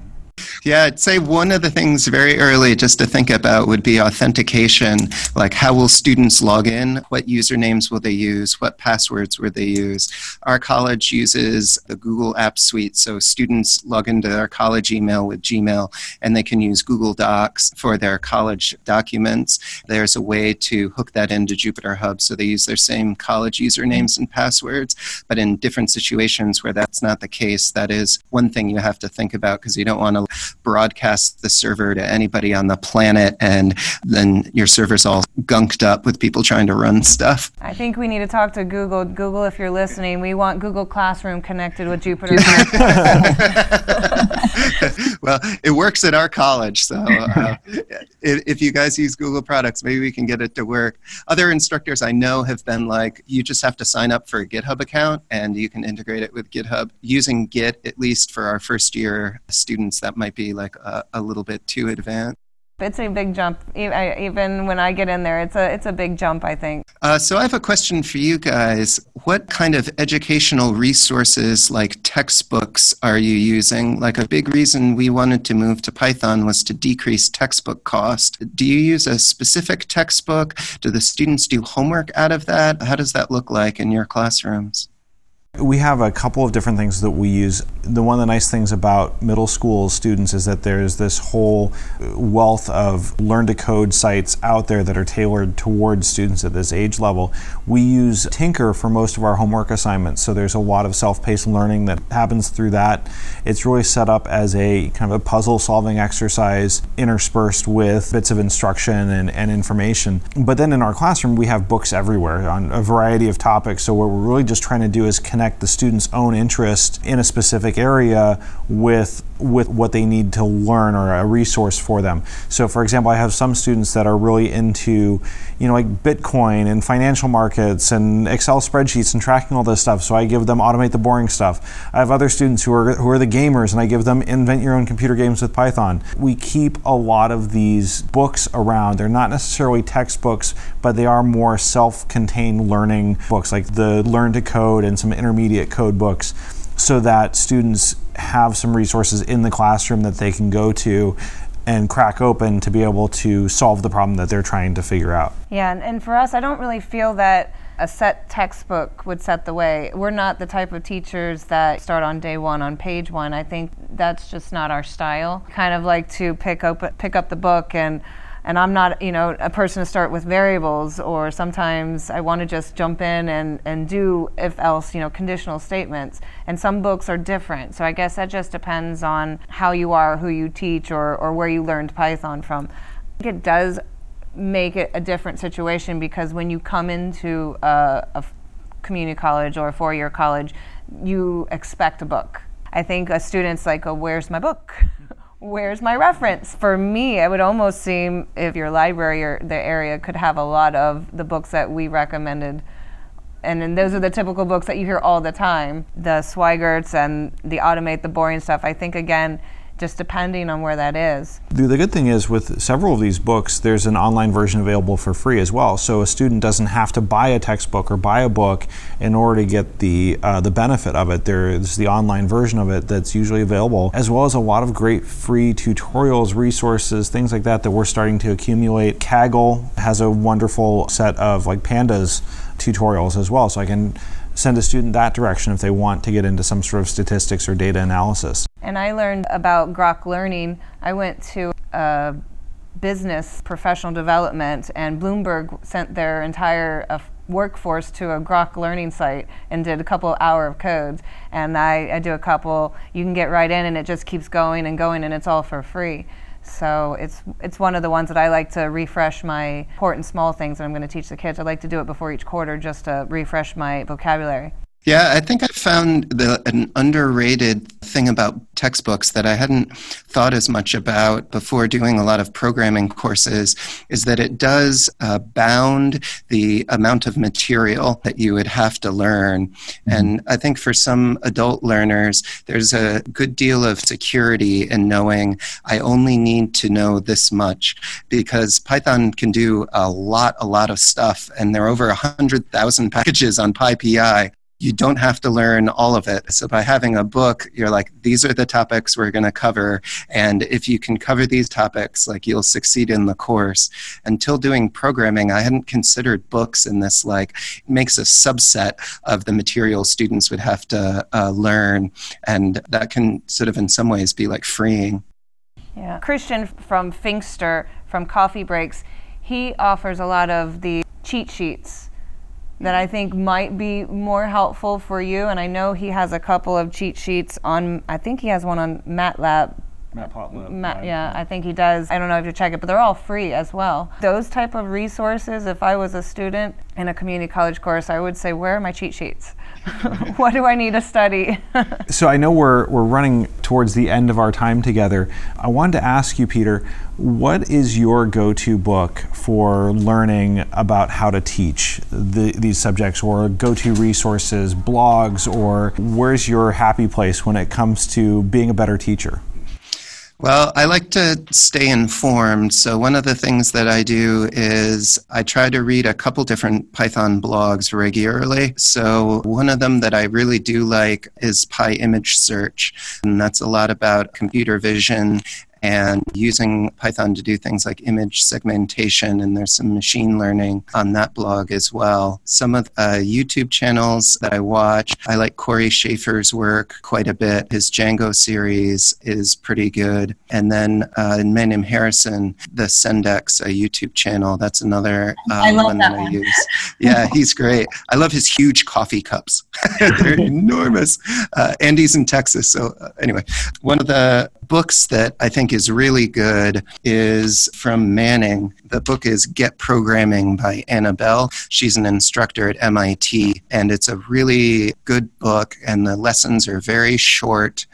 Yeah, I'd say one of the things very early just to think about would be authentication. Like, how will students log in? What usernames will they use? What passwords will they use? Our college uses the Google App Suite, so students log into their college email with Gmail and they can use Google Docs for their college documents. There's a way to hook that into Jupyter Hub so they use their same college usernames and passwords, but in different situations where that's not the case, that is one thing you have to think about because you don't want to broadcast the server to anybody on the planet and then your server's all gunked up with people trying to run stuff. I think we need to talk to Google. Google, if you're listening, we want Google Classroom connected with Jupyter. well, it works at our college, so uh, if, if you guys use Google products, maybe we can get it to work. Other instructors I know have been like, you just have to sign up for a GitHub account and you can integrate it with GitHub. Using Git, at least for our first year students, that might be like a, a little bit too advanced. It's a big jump. Even when I get in there, it's a it's a big jump. I think. Uh, so I have a question for you guys. What kind of educational resources, like textbooks, are you using? Like a big reason we wanted to move to Python was to decrease textbook cost. Do you use a specific textbook? Do the students do homework out of that? How does that look like in your classrooms? We have a couple of different things that we use. The one of the nice things about middle school students is that there's this whole uh, wealth of learn to code sites out there that are tailored towards students at this age level. We use Tynker for most of our homework assignments, so there's a lot of self paced learning that happens through that. It's really set up as a kind of a puzzle solving exercise interspersed with bits of instruction and, and information. But then in our classroom, we have books everywhere on a variety of topics, so what we're really just trying to do is connect connect the student's own interest in a specific area with with what they need to learn or a resource for them. So for example, I have some students that are really into, you know, like Bitcoin and financial markets and Excel spreadsheets and tracking all this stuff. So I give them automate the boring stuff. I have other students who are who are the gamers and I give them invent your own computer games with Python. We keep a lot of these books around. They're not necessarily textbooks, but they are more self-contained learning books like the Learn to Code and some intermediate code books so that students have some resources in the classroom that they can go to and crack open to be able to solve the problem that they're trying to figure out. Yeah, and, and for us, I don't really feel that a set textbook would set the way. We're not the type of teachers that start on day one on page one. I think that's just not our style. Kind of like to pick up pick up the book and and I'm not, you know, a person to start with variables, or sometimes I want to just jump in and, and do if else, you know, conditional statements. And some books are different. So I guess that just depends on how you are, who you teach, or, or where you learned Python from. I think it does make it a different situation because when you come into a, a community college or a four year college, you expect a book. I think a student's like, oh, where's my book? Where's my reference? For me, it would almost seem if your library or the area could have a lot of the books that we recommended. And those are the typical books that you hear all the time the Sweigarts and the Automate the Boring stuff. I think, again, just depending on where that is. The good thing is, with several of these books, there's an online version available for free as well. So a student doesn't have to buy a textbook or buy a book in order to get the uh, the benefit of it. There's the online version of it that's usually available, as well as a lot of great free tutorials, resources, things like that that we're starting to accumulate. Kaggle has a wonderful set of like pandas tutorials as well, so I can send a student that direction if they want to get into some sort of statistics or data analysis. And I learned about Grok Learning. I went to a business professional development, and Bloomberg sent their entire uh, workforce to a Grok Learning site and did a couple hour of codes. And I, I do a couple. You can get right in, and it just keeps going and going, and it's all for free. So it's it's one of the ones that I like to refresh my important small things that I'm going to teach the kids. I like to do it before each quarter just to refresh my vocabulary. Yeah, I think I found the, an underrated thing about textbooks that I hadn't thought as much about before doing a lot of programming courses is that it does uh, bound the amount of material that you would have to learn. Mm-hmm. And I think for some adult learners, there's a good deal of security in knowing I only need to know this much because Python can do a lot, a lot of stuff. And there are over 100,000 packages on PyPI you don't have to learn all of it. So by having a book, you're like, these are the topics we're going to cover. And if you can cover these topics, like you'll succeed in the course. Until doing programming, I hadn't considered books in this, like, makes a subset of the material students would have to uh, learn. And that can sort of, in some ways, be like freeing. Yeah. Christian from Finxter, from Coffee Breaks, he offers a lot of the cheat sheets that I think might be more helpful for you. And I know he has a couple of cheat sheets on, I think he has one on MATLAB. Matplotlib. Matt, yeah, I think he does. I don't know if you check it, but they're all free as well. Those type of resources, if I was a student in a community college course, I would say, where are my cheat sheets? what do I need to study? so I know we're, we're running towards the end of our time together. I wanted to ask you, Peter, what is your go to book for learning about how to teach the, these subjects, or go to resources, blogs, or where's your happy place when it comes to being a better teacher? Well, I like to stay informed. So, one of the things that I do is I try to read a couple different Python blogs regularly. So, one of them that I really do like is PyImageSearch, and that's a lot about computer vision and using Python to do things like image segmentation. And there's some machine learning on that blog as well. Some of the uh, YouTube channels that I watch, I like Corey Schafer's work quite a bit. His Django series is pretty good. And then uh, Menahem Harrison, the Sentdex a YouTube channel, that's another uh, one that, that one. I use. Yeah, he's great. I love his huge coffee cups. They're enormous. Uh, Andy's in Texas. So, uh, anyway, one of the books that I think is really good is from Manning. The book is Get Programming by Ana Bell. She's an instructor at MIT, and it's a really good book, and the lessons are very short,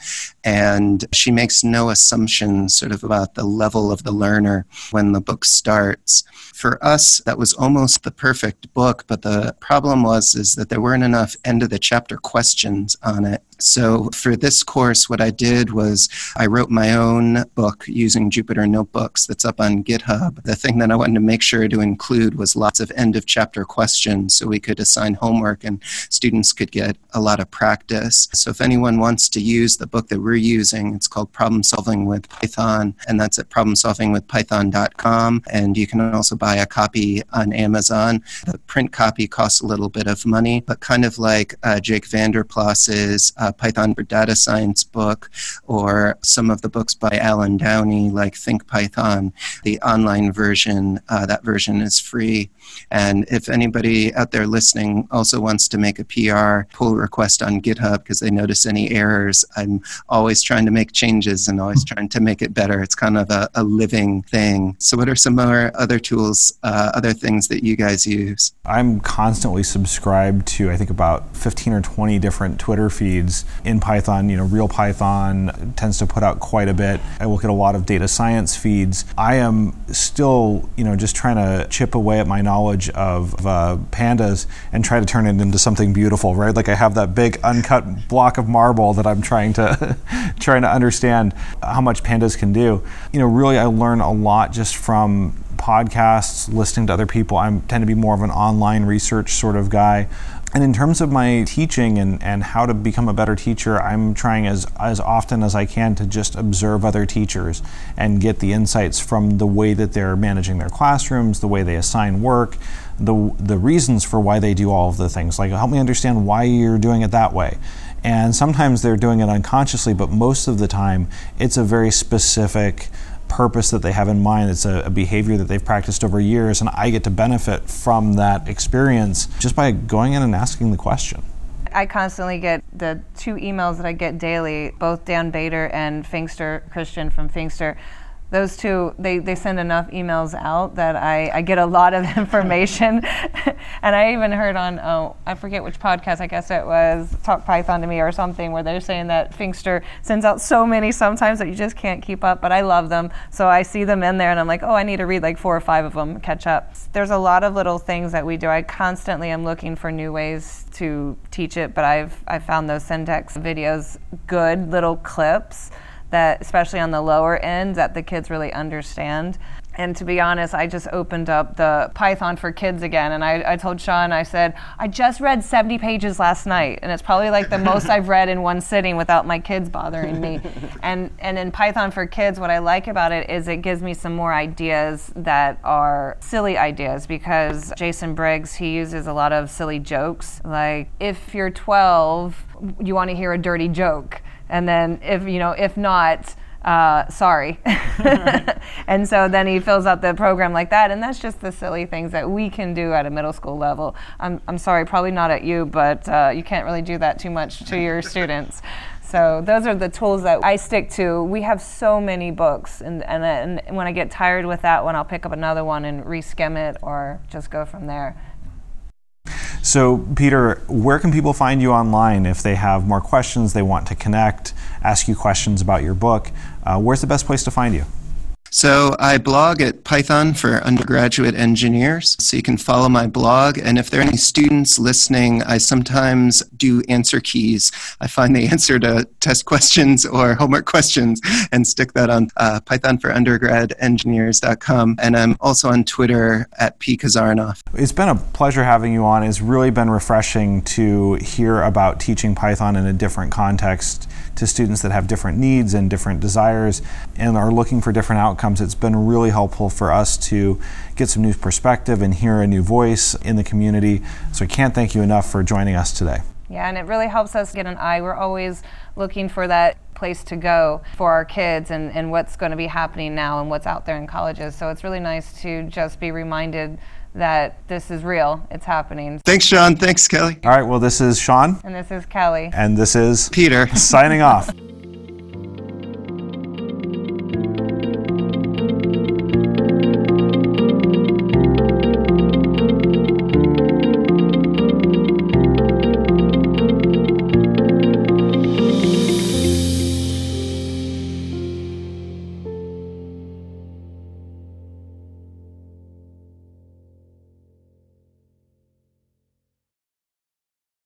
and she makes no assumptions sort of about the level of the learner when the book starts. For us, that was almost the perfect book, but the problem was is that there weren't enough end of the chapter questions on it. So for this course, what I did was I wrote my own book using Jupyter Notebooks that's up on GitHub. The thing that I wanted to make sure to include was lots of end of chapter questions so we could assign homework and students could get a lot of practice. So if anyone wants to use the book that we're using, it's called Problem Solving with Python, and that's at problemsolvingwithpython.com. And you can also buy a copy on Amazon. The print copy costs a little bit of money, but kind of like uh, Jake Vanderplas's uh, Python for Data Science book or some of the books by Allen Downey, like Think Python. The online version, uh, that version is free. And if anybody out there listening also wants to make a PR pull request on GitHub because they notice any errors, I'm always trying to make changes and always trying to make it better. It's kind of a, a living thing. So, what are some more other tools, uh, other things that you guys use? I'm constantly subscribed to, I think, about 15 or 20 different Twitter feeds in Python. You know, Real Python tends to put out quite a bit. I look at a lot of data science feeds. I am still, you know, just trying to chip away at my knowledge of uh, pandas and try to turn it into something beautiful, right? Like I have that big uncut block of marble that I'm trying to trying to understand how much pandas can do. You know, really, I learn a lot just from podcasts, listening to other people. I tend to be more of an online research sort of guy. And in terms of my teaching and, and how to become a better teacher, I'm trying as, as often as I can to just observe other teachers and get the insights from the way that they're managing their classrooms, the way they assign work, the, the reasons for why they do all of the things. Like, help me understand why you're doing it that way. And sometimes they're doing it unconsciously, but most of the time, it's a very specific purpose that they have in mind. It's a, a, behavior that they've practiced over years, and I get to benefit from that experience just by going in and asking the question. I constantly get the two emails that I get daily, both Dan Bader and Finxter Christian from Finxter those two they, they send enough emails out that I, I get a lot of information. And i even heard on oh i forget which podcast i guess it was talk python to me or something where they're saying that Finxter sends out so many sometimes that you just can't keep up but i love them. So i see them in there and i'm like oh i need to read like four or five of them catch up. There's a lot of little things that we do. I constantly am looking for new ways to teach it but i've i found those syntax videos good little clips that, especially on the lower end, that the kids really understand. And to be honest, I just opened up the Python for Kids again, and I, I, told Sean, I said, I just read 70 pages last night, and it's probably like the most I've read in one sitting without my kids bothering me. and and in Python for Kids, what I like about it is it gives me some more ideas that are silly ideas because Jason Briggs he uses a lot of silly jokes, like if you're 12, you want to hear a dirty joke, and then if you know if not uh, sorry. and so then he fills out the program like that. And that's just the silly things that we can do at a middle school level. I'm, I'm sorry, probably not at you, but uh, you can't really do that too much to your students. So those are the tools that I stick to. We have so many books, and, and, and when I get tired with that one, I'll pick up another one and reskim it or just go from there. So, Peter, where can people find you online if they have more questions, they want to connect, ask you questions about your book? Uh, where's the best place to find you? So I blog at Python for undergraduate engineers. So you can follow my blog. And if there are any students listening, I sometimes do answer keys. I find the answer to test questions or homework questions and stick that on uh, Python for undergrad engineers.com. And I'm also on Twitter at P. Kazarinoff. It's been a pleasure having you on. It's really been refreshing to hear about teaching Python in a different context to students that have different needs and different desires and are looking for different outcomes. It's been really helpful for us to get some new perspective and hear a new voice in the community. So I can't thank you enough for joining us today. Yeah, and it really helps us get an eye. We're always looking for that place to go for our kids and, and what's going to be happening now and what's out there in colleges. So it's really nice to just be reminded that this is real. It's happening. Thanks, Sean. Thanks, Kelly. All right. Well, this is Sean. And this is Kelly. And this is Peter. Signing off.